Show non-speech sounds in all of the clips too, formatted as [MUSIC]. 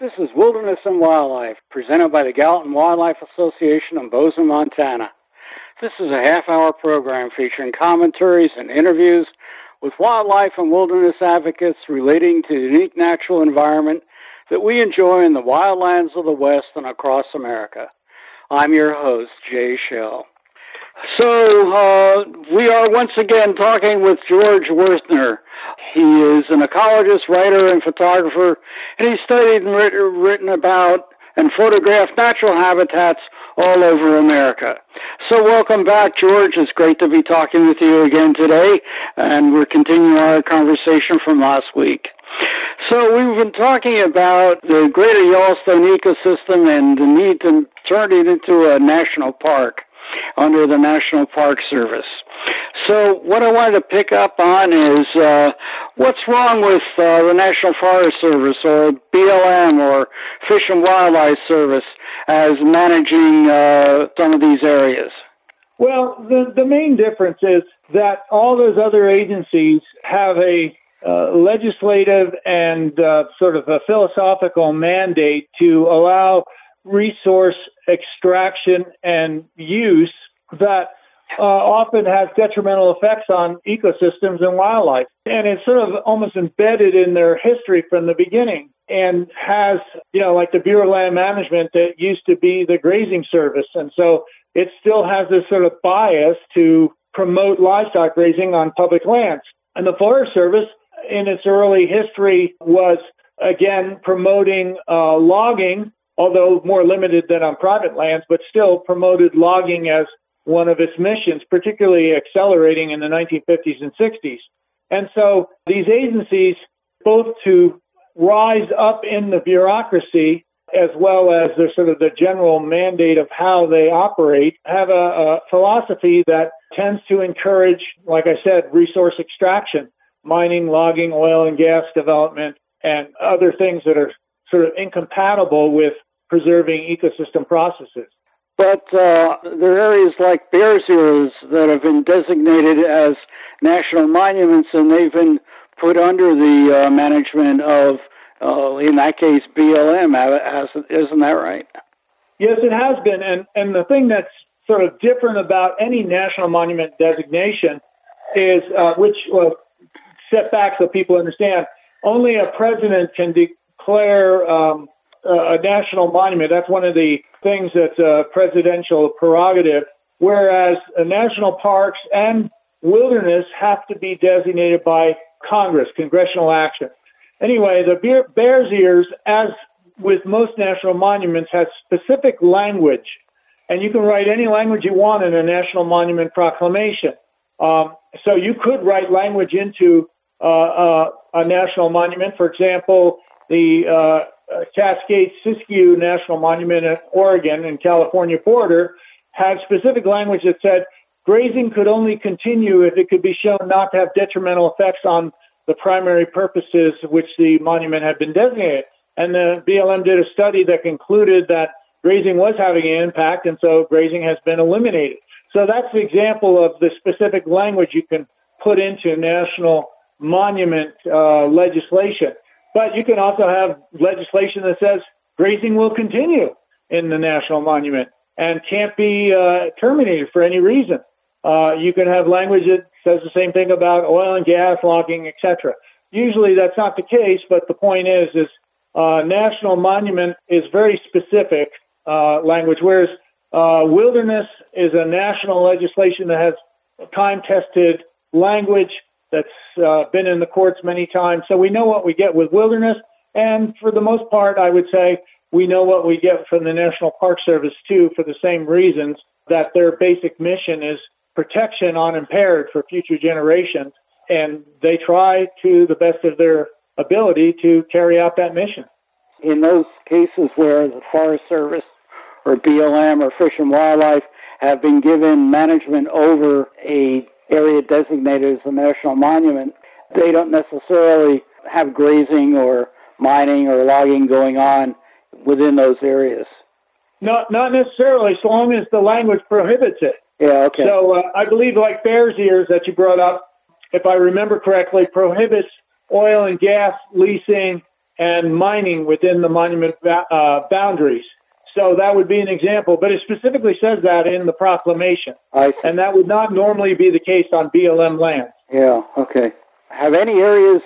This is Wilderness and Wildlife, presented by the Gallatin Wildlife Association in Bozeman, Montana. This is a half hour program featuring commentaries and interviews with wildlife and wilderness advocates relating to the unique natural environment that we enjoy in the wildlands of the West and across America. I'm your host, Jay Shell. So, uh, we are once again talking with George Wuerthner. He is an ecologist, writer, and photographer, and he's studied and written about and photographed natural habitats all over America. So, welcome back, George. It's great to be talking with you again today, and we're continuing our conversation from last week. So, we've been talking about the greater Yellowstone ecosystem and the need to turn it into a national park under the National Park Service. So, what I wanted to pick up on is uh, what's wrong with uh, the National Forest Service or BLM or Fish and Wildlife Service as managing uh, some of these areas? Well, the, the main difference is that all those other agencies have a uh, legislative and uh, sort of a philosophical mandate to allow resource extraction and use that uh, often has detrimental effects on ecosystems and wildlife. And it's sort of almost embedded in their history from the beginning and has, you know, like the Bureau of Land Management that used to be the grazing service. And so it still has this sort of bias to promote livestock grazing on public lands. And the Forest Service, in its early history, was again promoting uh, logging although more limited than on private lands, but still promoted logging as one of its missions, particularly accelerating in the 1950s and 60s. And so these agencies, both to rise up in the bureaucracy as well as the sort of the general mandate of how they operate, have a, a philosophy that tends to encourage, like I said, resource extraction, mining, logging, oil and gas development, and other things that are sort of incompatible with preserving ecosystem processes. But uh, there are areas like Bears Ears that have been designated as national monuments, and they've been put under the uh, management of, uh, in that case, BLM. Has, isn't that right? Yes, it has been. And, and the thing that's sort of different about any national monument designation is, uh, which well, set back so people understand, only a president can declare um, uh, a national monument. That's one of the things that's a presidential prerogative. Whereas national parks and wilderness have to be designated by Congress, congressional action. Anyway, the Bears Ears, as with most national monuments, has specific language, and you can write any language you want in a national monument proclamation. Um, so you could write language into uh, uh, a national monument. For example, the uh, uh, Cascade Siskiyou National Monument in Oregon and California border had specific language that said grazing could only continue if it could be shown not to have detrimental effects on the primary purposes which the monument had been designated. And the BLM did a study that concluded that grazing was having an impact, and so grazing has been eliminated. So that's the example of the specific language you can put into national monument uh, legislation. But you can also have legislation that says grazing will continue in the national monument and can't be uh, terminated for any reason. Uh, you can have language that says the same thing about oil and gas logging, etc. Usually that's not the case, but the point is, is uh, national monument is very specific uh, language, whereas uh, wilderness is a national legislation that has time-tested language that's uh, been in the courts many times. So we know what we get with wilderness. And for the most part, I would say we know what we get from the National Park Service too for the same reasons that their basic mission is protection unimpaired for future generations. And they try to the best of their ability to carry out that mission. In those cases where the Forest Service or BLM or Fish and Wildlife have been given management over a area designated as a national monument, they don't necessarily have grazing or mining or logging going on within those areas. Not not necessarily, so long as the language prohibits it. Yeah, okay. So uh, I believe like Bears Ears that you brought up, if I remember correctly, prohibits oil and gas leasing and mining within the monument uh, boundaries. So that would be an example, but it specifically says that in the proclamation. And that would not normally be the case on BLM lands. Yeah, okay. Have any areas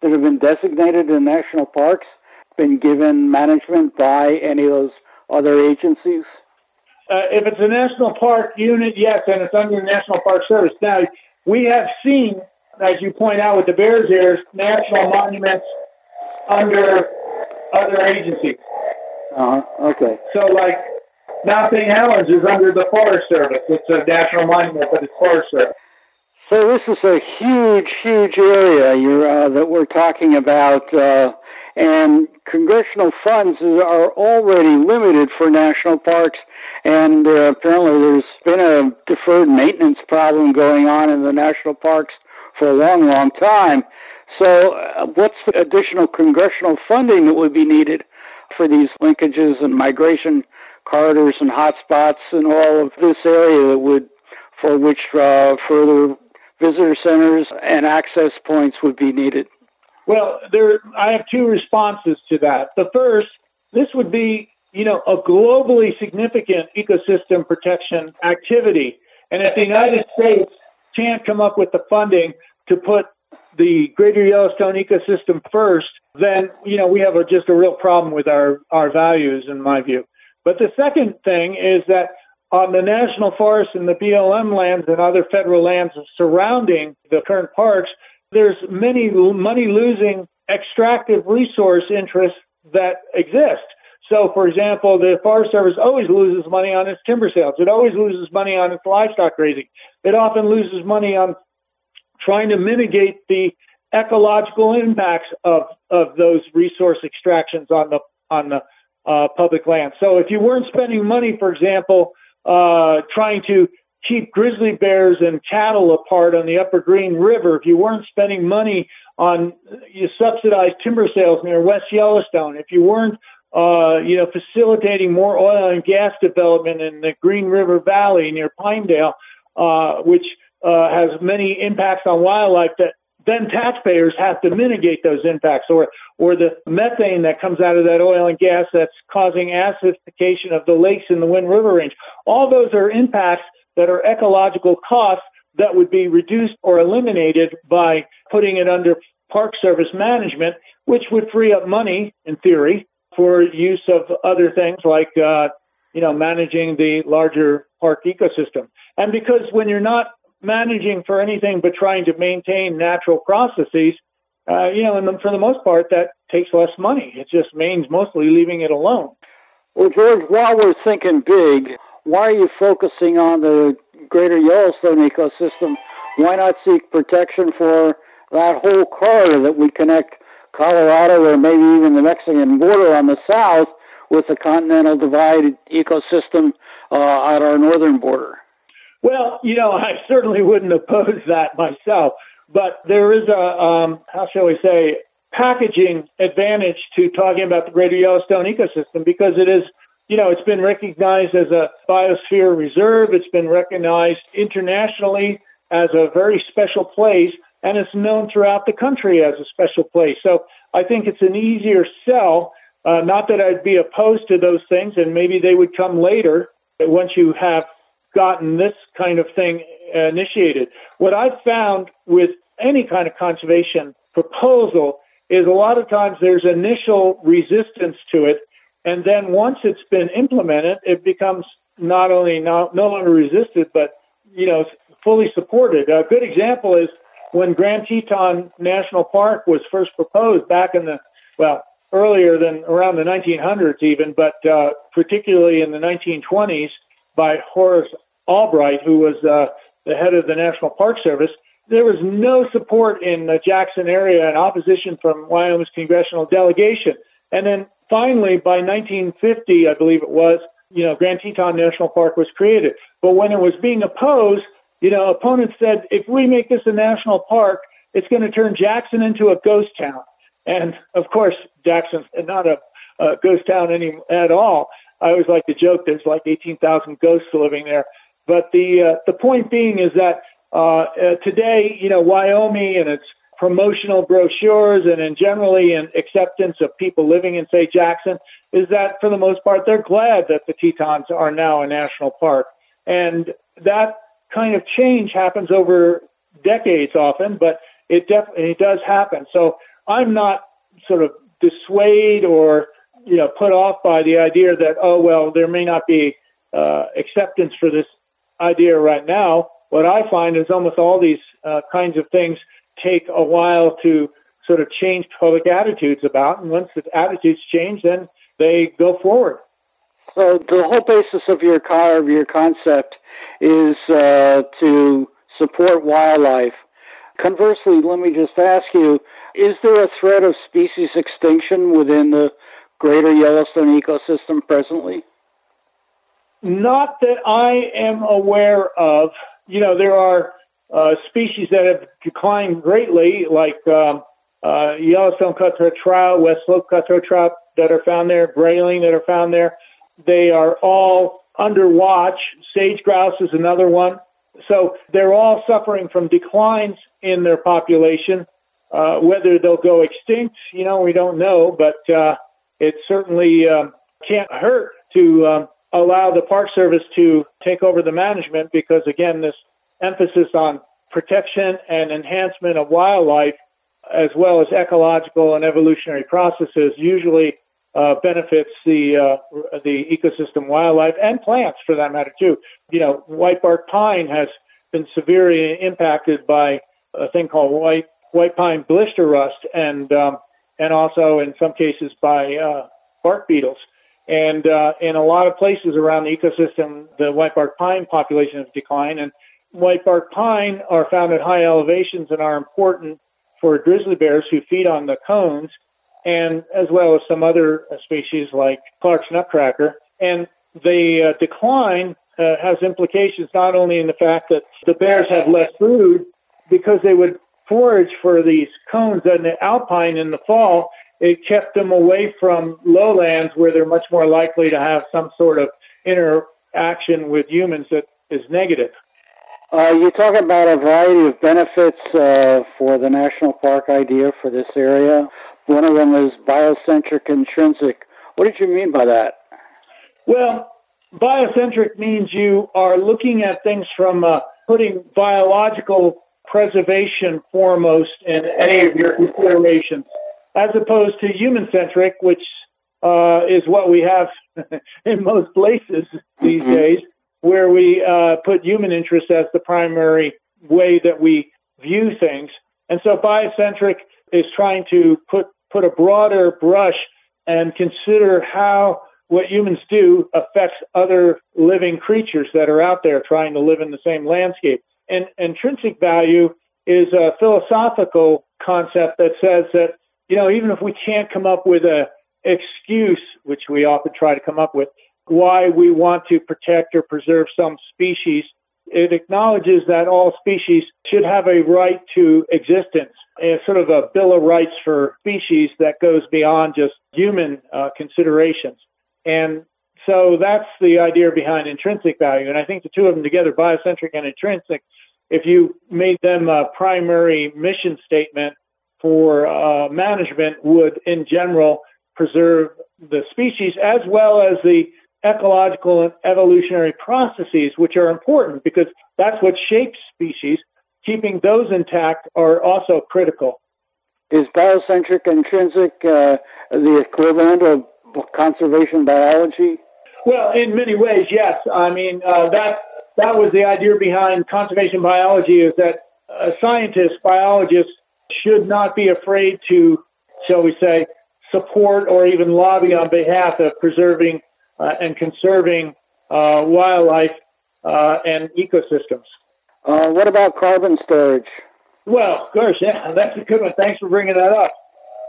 that have been designated in national parks been given management by any of those other agencies? Uh, if it's a national park unit, yes, and it's under the National Park Service. Now, we have seen, as you point out with the Bears Ears, national monuments under other agencies. Uh huh. Okay. So, like, Mount St. Helens is under the Forest Service. It's a national monument, but it's Forest Service. So this is a huge, huge area uh, that we're talking about, uh, and congressional funds are already limited for national parks, and uh, apparently there's been a deferred maintenance problem going on in the national parks for a long, long time. So, uh, what's the additional congressional funding that would be needed for these linkages and migration corridors and hotspots and all of this area would, for which uh, further visitor centers and access points would be needed? Well, there, I have two responses to that. The first, this would be, you know, a globally significant ecosystem protection activity. And if the United States can't come up with the funding to put the greater Yellowstone ecosystem first, then, you know, we have a, just a real problem with our, our values, in my view. But the second thing is that on the national forest and the BLM lands and other federal lands surrounding the current parks, there's many money losing extractive resource interests that exist. So, for example, the Forest Service always loses money on its timber sales. It always loses money on its livestock grazing. It often loses money on trying to mitigate the ecological impacts of, of those resource extractions on the on the uh, public land. So, if you weren't spending money, for example, uh, trying to keep grizzly bears and cattle apart on the Upper Green River, if you weren't spending money on you subsidized timber sales near West Yellowstone, if you weren't uh, you know facilitating more oil and gas development in the Green River Valley near Pinedale, uh, which uh, has many impacts on wildlife that then taxpayers have to mitigate those impacts or or the methane that comes out of that oil and gas that's causing acidification of the lakes in the Wind River Range. All those are impacts that are ecological costs that would be reduced or eliminated by putting it under Park Service management, which would free up money, in theory, for use of other things like, uh, you know, managing the larger park ecosystem. And because when you're not managing for anything but trying to maintain natural processes, uh, you know, and for the most part, that takes less money. It just means mostly leaving it alone. Well, George, while we're thinking big, why are you focusing on the greater Yellowstone ecosystem? Why not seek protection for that whole corridor that would connect Colorado or maybe even the Mexican border on the south with the Continental Divide ecosystem uh, at our northern border? Well, you know, I certainly wouldn't oppose that myself, but there is a, um, how shall we say, packaging advantage to talking about the greater Yellowstone ecosystem because it is you know, it's been recognized as a biosphere reserve. It's been recognized internationally as a very special place, and it's known throughout the country as a special place. So I think it's an easier sell. Uh, not that I'd be opposed to those things, and maybe they would come later once you have gotten this kind of thing initiated. What I've found with any kind of conservation proposal is a lot of times there's initial resistance to it and then once it's been implemented, it becomes not only no, no longer resisted, but you know fully supported. A good example is when Grand Teton National Park was first proposed back in the well earlier than around the 1900s even, but uh, particularly in the 1920s by Horace Albright, who was uh, the head of the National Park Service. There was no support in the Jackson area and opposition from Wyoming's congressional delegation. And then finally, by 1950, I believe it was, you know, Grand Teton National Park was created. But when it was being opposed, you know, opponents said, if we make this a national park, it's going to turn Jackson into a ghost town. And of course, Jackson's not a, a ghost town any at all. I always like to joke there's like 18,000 ghosts living there. But the uh, the point being is that uh, uh, today, you know, Wyoming and its promotional brochures and in generally in acceptance of people living in, say, Jackson, is that for the most part they're glad that the Tetons are now a national park. And that kind of change happens over decades often, but it definitely it does happen. So I'm not sort of dissuade or you know put off by the idea that oh well there may not be uh, acceptance for this idea right now. What I find is almost all these uh, kinds of things take a while to sort of change public attitudes about, and once the attitudes change, then they go forward. So the whole basis of your car of your concept is uh, to support wildlife. Conversely, let me just ask you: Is there a threat of species extinction within the greater Yellowstone ecosystem presently? Not that I am aware of. You know, there are uh, species that have declined greatly, like um, uh, Yellowstone cutthroat trout, West Slope cutthroat trout that are found there, grayling that are found there. They are all under watch. Sage grouse is another one. So they're all suffering from declines in their population. Uh, whether they'll go extinct, you know, we don't know, but uh, it certainly um, can't hurt to um, allow the Park Service to take over the management because, again, this emphasis on protection and enhancement of wildlife, as well as ecological and evolutionary processes, usually uh, benefits the uh, the ecosystem, wildlife, and plants for that matter too. You know, white bark pine has been severely impacted by a thing called white white pine blister rust, and um, and also in some cases by uh, bark beetles. And uh, in a lot of places around the ecosystem, the white bark pine population has declined, and white bark pine are found at high elevations and are important for grizzly bears who feed on the cones, and as well as some other species like Clark's nutcracker. And the uh, decline uh, has implications not only in the fact that the bears have less food because they would forage for these cones in the alpine in the fall, it kept them away from lowlands where they're much more likely to have some sort of interaction with humans that is negative. Uh, you talk about a variety of benefits uh, for the national park idea for this area. One of them is biocentric intrinsic. What did you mean by that? Well, biocentric means you are looking at things from uh, putting biological preservation foremost in any of your considerations, as opposed to human centric, which uh, is what we have [LAUGHS] in most places these mm-hmm. days where we uh, put human interest as the primary way that we view things. And so biocentric is trying to put, put a broader brush and consider how what humans do affects other living creatures that are out there trying to live in the same landscape. And intrinsic value is a philosophical concept that says that, you know, even if we can't come up with a excuse, which we often try to come up with, why we want to protect or preserve some species. It acknowledges that all species should have a right to existence, a sort of a bill of rights for species that goes beyond just human uh, considerations. And so that's the idea behind intrinsic value. And I think the two of them together, biocentric and intrinsic, if you made them a primary mission statement for uh, management, would in general preserve the species as well as the ecological and evolutionary processes, which are important because that's what shapes species. Keeping those intact are also critical. Is biocentric intrinsic uh, the equivalent of conservation biology? Well, in many ways, yes. I mean, uh, that that was the idea behind conservation biology is that uh, scientists, biologists, should not be afraid to, shall we say, support or even lobby on behalf of preserving uh, and conserving uh, wildlife uh, and ecosystems. what about carbon storage? Well, of course, yeah, [LAUGHS] that's a good one. Thanks for bringing that up.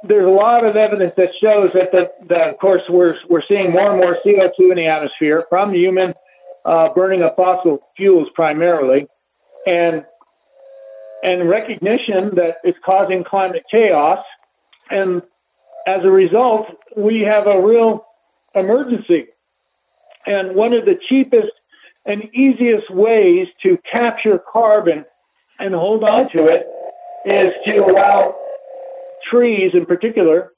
There's a lot of evidence that shows that, the, that of course, we're, we're seeing more and more CO2 in the atmosphere from human uh, burning of fossil fuels primarily, and and recognition that it's causing climate chaos, and as a result, we have a real emergency and one of the cheapest and easiest ways to capture carbon and hold on to it is to allow trees in particular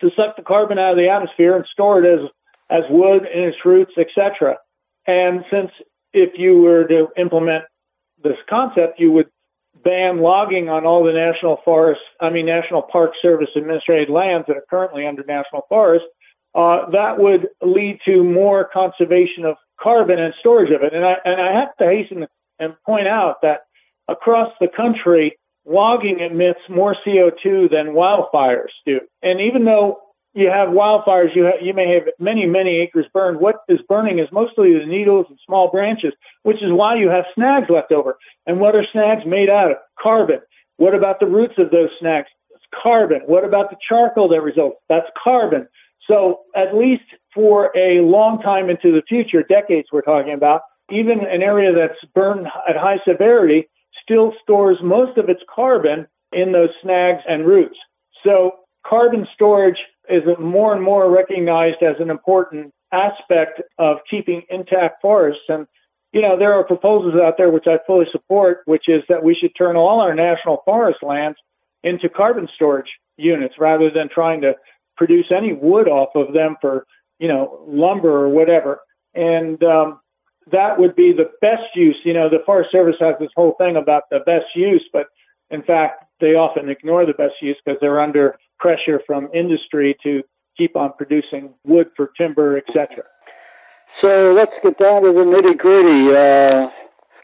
to suck the carbon out of the atmosphere and store it as, as wood in its roots, etc. And since if you were to implement this concept, you would ban logging on all the national forest, I mean, National Park Service administrated lands that are currently under national forest, uh, that would lead to more conservation of carbon and storage of it. And I, and I have to hasten and point out that across the country, logging emits more CO2 than wildfires do. And even though you have wildfires, you, you may have many, many acres burned. What is burning is mostly the needles and small branches, which is why you have snags left over. And what are snags made out of? Carbon. What about the roots of those snags? It's carbon. What about the charcoal that results? That's carbon. So at least for a long time into the future, decades we're talking about, even an area that's burned at high severity still stores most of its carbon in those snags and roots. So carbon storage is more and more recognized as an important aspect of keeping intact forests. And, you know, there are proposals out there which I fully support, which is that we should turn all our national forest lands into carbon storage units rather than trying to produce any wood off of them for, you know, lumber or whatever. And um, that would be the best use. You know, the Forest Service has this whole thing about the best use, but in fact, they often ignore the best use because they're under pressure from industry to keep on producing wood for timber, etc. So let's get down to the nitty gritty. Uh,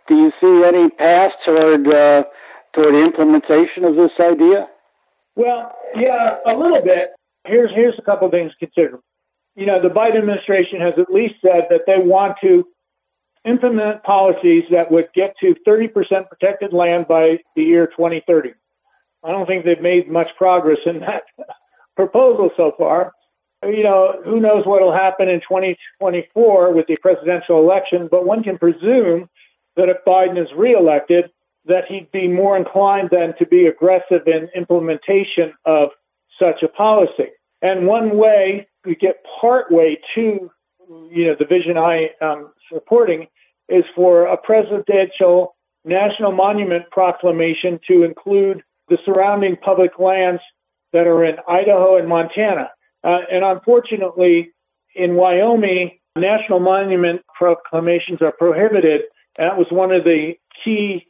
do you see any path toward uh, toward implementation of this idea? Well, yeah, a little bit. Here's here's a couple of things to consider. You know, the Biden administration has at least said that they want to implement policies that would get to 30% protected land by the year 2030. I don't think they've made much progress in that [LAUGHS] proposal so far. You know, who knows what will happen in 2024 with the presidential election, but one can presume that if Biden is reelected, that he'd be more inclined then to be aggressive in implementation of such a policy. And one way we get partway to, you know, the vision I am supporting is for a presidential national monument proclamation to include the surrounding public lands that are in Idaho and Montana. Uh, and unfortunately, in Wyoming, national monument proclamations are prohibited. That was one of the key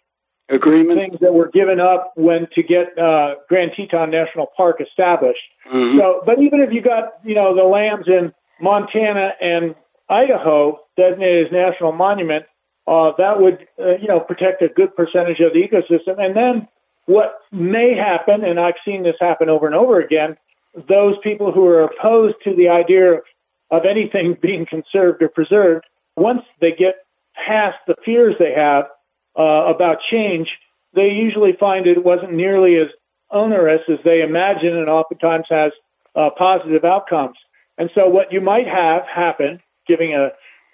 Agreement. things that were given up when to get uh, Grand Teton National Park established. Mm-hmm. So, but even if you got you know the lands in Montana and Idaho designated as national monument, uh, that would uh, you know protect a good percentage of the ecosystem. And then what may happen, and I've seen this happen over and over again, those people who are opposed to the idea of anything [LAUGHS] being conserved or preserved, once they get past the fears they have uh, about change, they usually find it wasn't nearly as onerous as they imagine and oftentimes has uh, positive outcomes. And so what you might have happen, giving a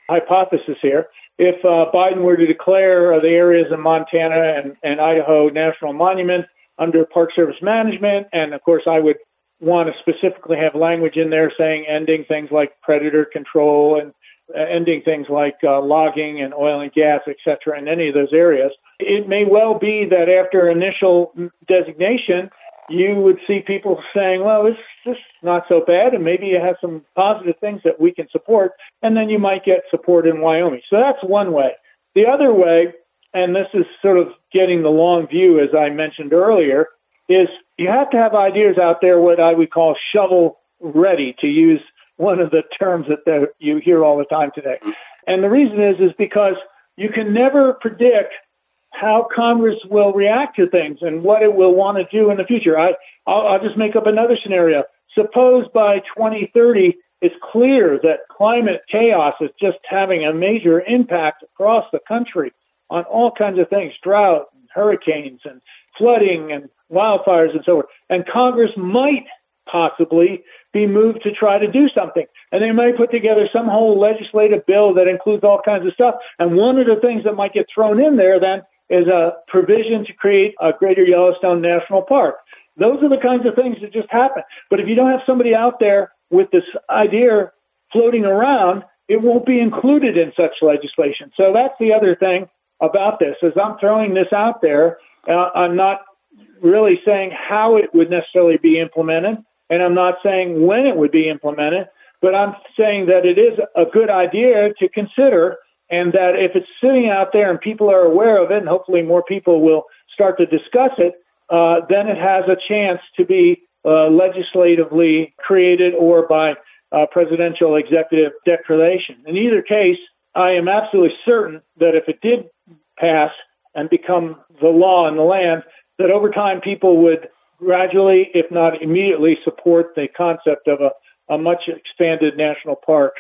hypothesis here, if uh, Biden were to declare the areas in Montana and, and Idaho national monument under Park Service management, and of course, I would want to specifically have language in there saying ending things like predator control and uh, ending things like uh, logging and oil and gas, et cetera, in any of those areas. It may well be that after initial designation, you would see people saying, well, this, this is not so bad, and maybe it has some positive things that we can support, and then you might get support in Wyoming. So that's one way. The other way, and this is sort of getting the long view, as I mentioned earlier, is you have to have ideas out there, what I would call shovel ready, to use one of the terms that the, you hear all the time today. Mm-hmm. And the reason is, is because you can never predict how Congress will react to things and what it will want to do in the future. I, I'll, I'll just make up another scenario. Suppose by 2030, it's clear that climate chaos is just having a major impact across the country on all kinds of things, drought, and hurricanes, and flooding, and wildfires, and so forth. And Congress might possibly be moved to try to do something. And they might put together some whole legislative bill that includes all kinds of stuff. And one of the things that might get thrown in there then is a provision to create a greater Yellowstone National Park. Those are the kinds of things that just happen. But if you don't have somebody out there with this idea floating around, it won't be included in such legislation. So that's the other thing about this is I'm throwing this out there. Uh, I'm not really saying how it would necessarily be implemented, and I'm not saying when it would be implemented, but I'm saying that it is a good idea to consider, and that if it's sitting out there and people are aware of it, and hopefully more people will start to discuss it, uh, then it has a chance to be uh, legislatively created or by uh, presidential executive declaration. In either case, I am absolutely certain that if it did pass and become the law in the land, that over time people would gradually, if not immediately, support the concept of a, a much expanded national park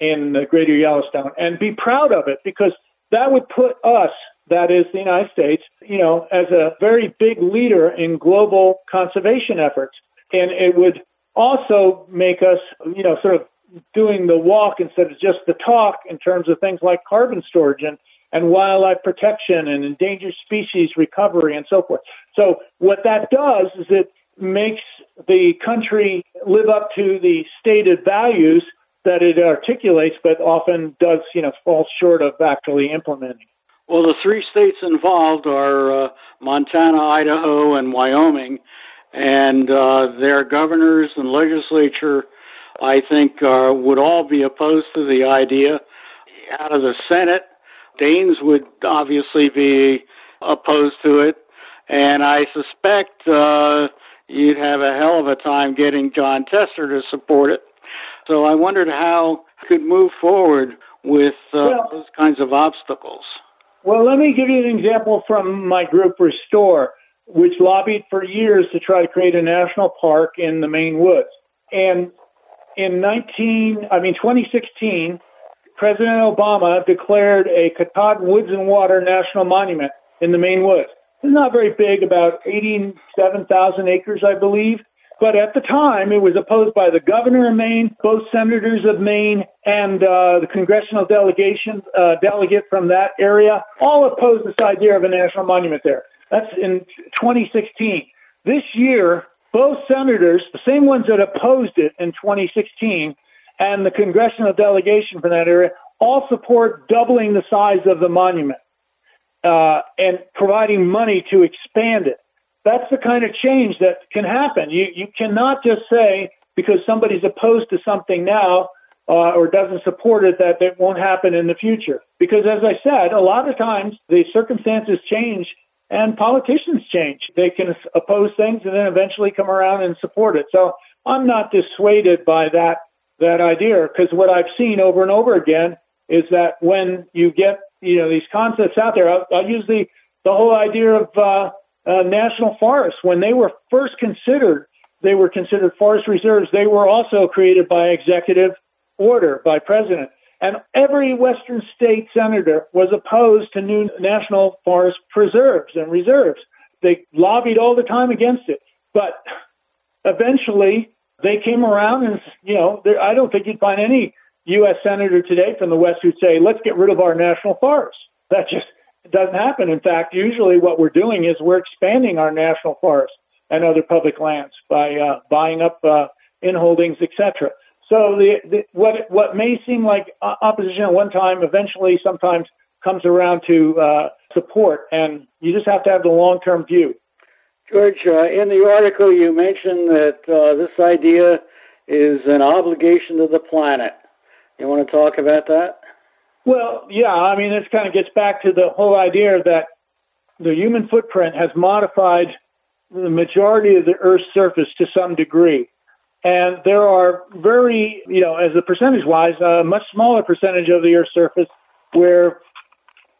in the greater Yellowstone and be proud of it because that would put us, that is the United States, you know, as a very big leader in global conservation efforts. And it would also make us, you know, sort of doing the walk instead of just the talk in terms of things like carbon storage and, and wildlife protection and endangered species recovery and so forth. So what that does is it makes the country live up to the stated values that it articulates, but often does, you know, fall short of actually implementing. Well, the three states involved are uh, Montana, Idaho, and Wyoming, and uh, their governors and legislature, I think, uh, would all be opposed to the idea. Out of the Senate, Daines would obviously be opposed to it, and I suspect uh, you'd have a hell of a time getting Jon Tester to support it. So I wondered how could move forward with uh, well, those kinds of obstacles. Well, let me give you an example from my group Restore which lobbied for years to try to create a national park in the Maine woods. And in 19, I mean 2016, President Obama declared a Katahdin Woods and Water National Monument in the Maine woods. It's not very big, about 87,000 acres, I believe. But at the time, it was opposed by the governor of Maine, both senators of Maine, and uh, the congressional delegation uh, delegate from that area. All opposed this idea of a national monument there. That's in 2016. This year, both senators, the same ones that opposed it in 2016, and the congressional delegation from that area, all support doubling the size of the monument uh, and providing money to expand it. That's the kind of change that can happen. You you cannot just say because somebody's opposed to something now uh, or doesn't support it that it won't happen in the future. Because as I said, a lot of times the circumstances change and politicians change. They can oppose things and then eventually come around and support it. So I'm not dissuaded by that that idea because what I've seen over and over again is that when you get you know these concepts out there, I'll, I'll use the the whole idea of uh, uh, national forests when they were first considered. They were considered forest reserves. They were also created by executive order by president. And every Western state senator was opposed to new national forest preserves and reserves. They lobbied all the time against it. But eventually they came around and, you know, there, I don't think you'd find any U.S. senator today from the West who'd say, let's get rid of our national forests. That just doesn't happen. In fact, usually what we're doing is we're expanding our national forests and other public lands by uh, buying up uh, in holdings, etc. So the, the, what what may seem like opposition at one time, eventually, sometimes comes around to uh, support, and you just have to have the long term view. George, uh, in the article you mentioned that uh, this idea is an obligation to the planet. You want to talk about that? Well, yeah. I mean, this kind of gets back to the whole idea that the human footprint has modified the majority of the Earth's surface to some degree. And there are very, you know, as a percentage wise, a much smaller percentage of the Earth's surface where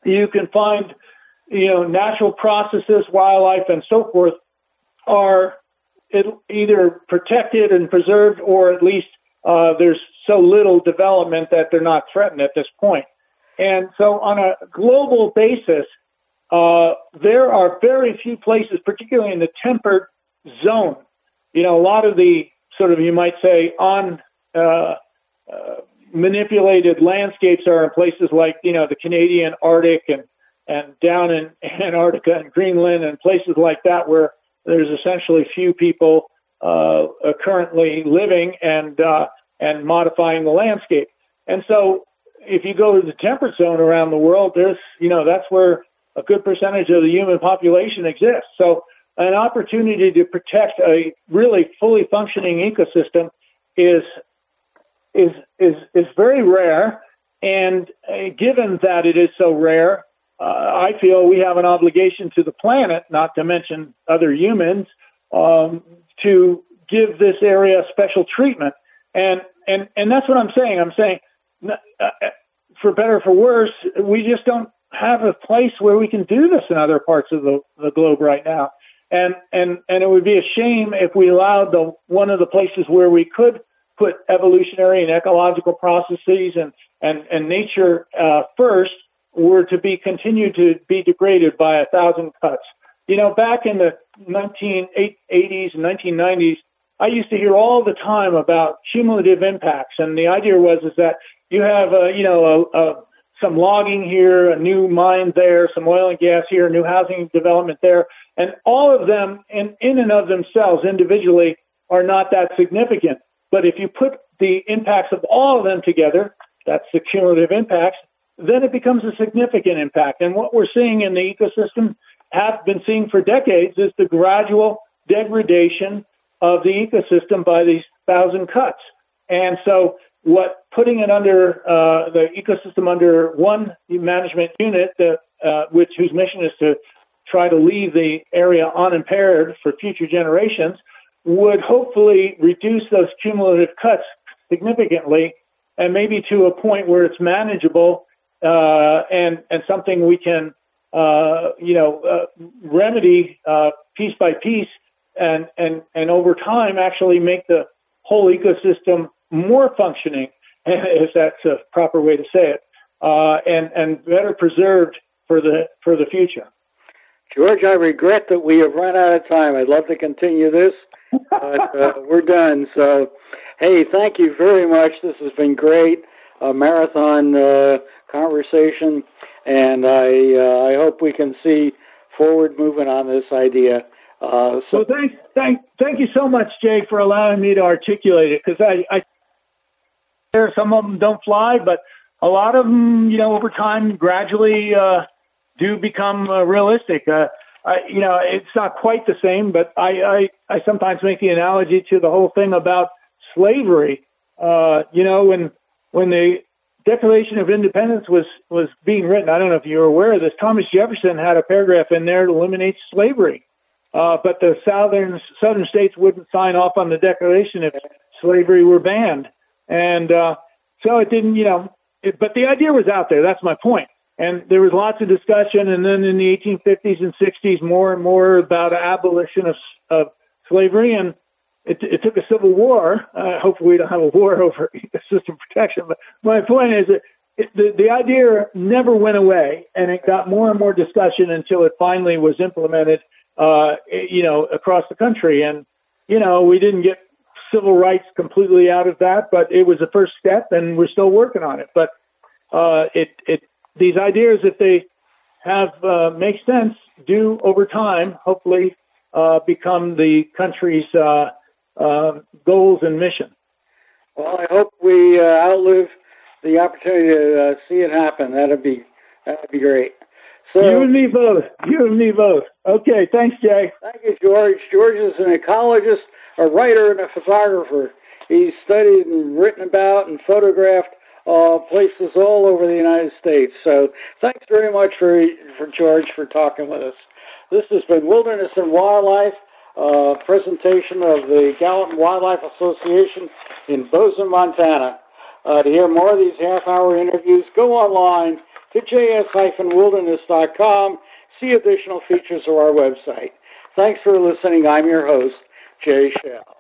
you can find, you know, natural processes, wildlife, and so forth are either protected and preserved or at least uh, there's so little development that they're not threatened at this point. And so on a global basis, uh, there are very few places, particularly in the temperate zone. You know, a lot of the sort of, you might say, on uh, uh, manipulated landscapes are in places like, you know, the Canadian Arctic and, and down in Antarctica and Greenland and places like that where there's essentially few people uh, currently living and uh, and modifying the landscape. And so, if you go to the temperate zone around the world, there's you know that's where a good percentage of the human population exists. So an opportunity to protect a really fully functioning ecosystem is is is is very rare. And uh, given that it is so rare, uh, I feel we have an obligation to the planet, not to mention other humans, um, to give this area special treatment. And and and that's what I'm saying. I'm saying, uh, uh, for better or for worse, we just don't have a place where we can do this in other parts of the, the globe right now. And and and it would be a shame if we allowed the one of the places where we could put evolutionary and ecological processes and and and nature uh, first were to be continued to be degraded by a thousand cuts. You know, back in the 1980s and 1990s, I used to hear all the time about cumulative impacts, and the idea was is that you have you know a, a, some logging here, a new mine there, some oil and gas here, new housing development there, and all of them in in and of themselves individually are not that significant. But if you put the impacts of all of them together, that's the cumulative impacts, then it becomes a significant impact. And what we're seeing in the ecosystem, have been seeing for decades, is the gradual degradation of the ecosystem by these thousand cuts. And so, what putting it under uh, the ecosystem under one management unit, that, uh, which whose mission is to try to leave the area unimpaired for future generations, would hopefully reduce those cumulative cuts significantly and maybe to a point where it's manageable uh, and and something we can uh, you know uh, remedy uh, piece by piece and and and over time actually make the whole ecosystem more functioning [LAUGHS] if that's a proper way to say it uh, and and better preserved for the for the future. George, I regret that we have run out of time. I'd love to continue this, but uh, [LAUGHS] we're done. So, hey, thank you very much. This has been great. A marathon uh, conversation, and I uh, I hope we can see forward movement on this idea. Uh, so, well, thank thank thank you so much, Jay, for allowing me to articulate it because I, I there some of them don't fly, but a lot of them, you know, over time, gradually uh, do become uh, realistic. Uh, I, you know, it's not quite the same, but I, I, I sometimes make the analogy to the whole thing about slavery. Uh, you know, when when the Declaration of Independence was was being written, I don't know if you're aware of this. Thomas Jefferson had a paragraph in there to eliminate slavery, uh, but the southern southern states wouldn't sign off on the Declaration if slavery were banned, and uh, so it didn't. You know, it, but the idea was out there. That's my point. And there was lots of discussion, and then in the 1850s and 60s, more and more about abolition of, of slavery, and it, it took a civil war. Uh, hopefully, we don't have a war [LAUGHS] over system protection. But my point is that it, the, the idea never went away, and it got more and more discussion until it finally was implemented, uh, you know, across the country. And you know, we didn't get civil rights completely out of that, but it was a first step, and we're still working on it. But uh, it it these ideas, if they have uh, make sense, do over time hopefully uh, become the country's uh, uh goals and mission. Well, I hope we uh, outlive the opportunity to uh, see it happen. That'd be that'd be great. So, you and me both. You and me both. Okay, thanks, Jay. Thank you, George. George is an ecologist, a writer, and a photographer. He's studied and written about and photographed uh, places all over the United States. So thanks very much for for George for talking with us. This has been Wilderness and Wildlife, uh, presentation of the Gallatin Wildlife Association in Bozeman, Montana. Uh, to hear more of these half-hour interviews, go online to js-wilderness.com. See additional features of our website. Thanks for listening. I'm your host, Jay Shell.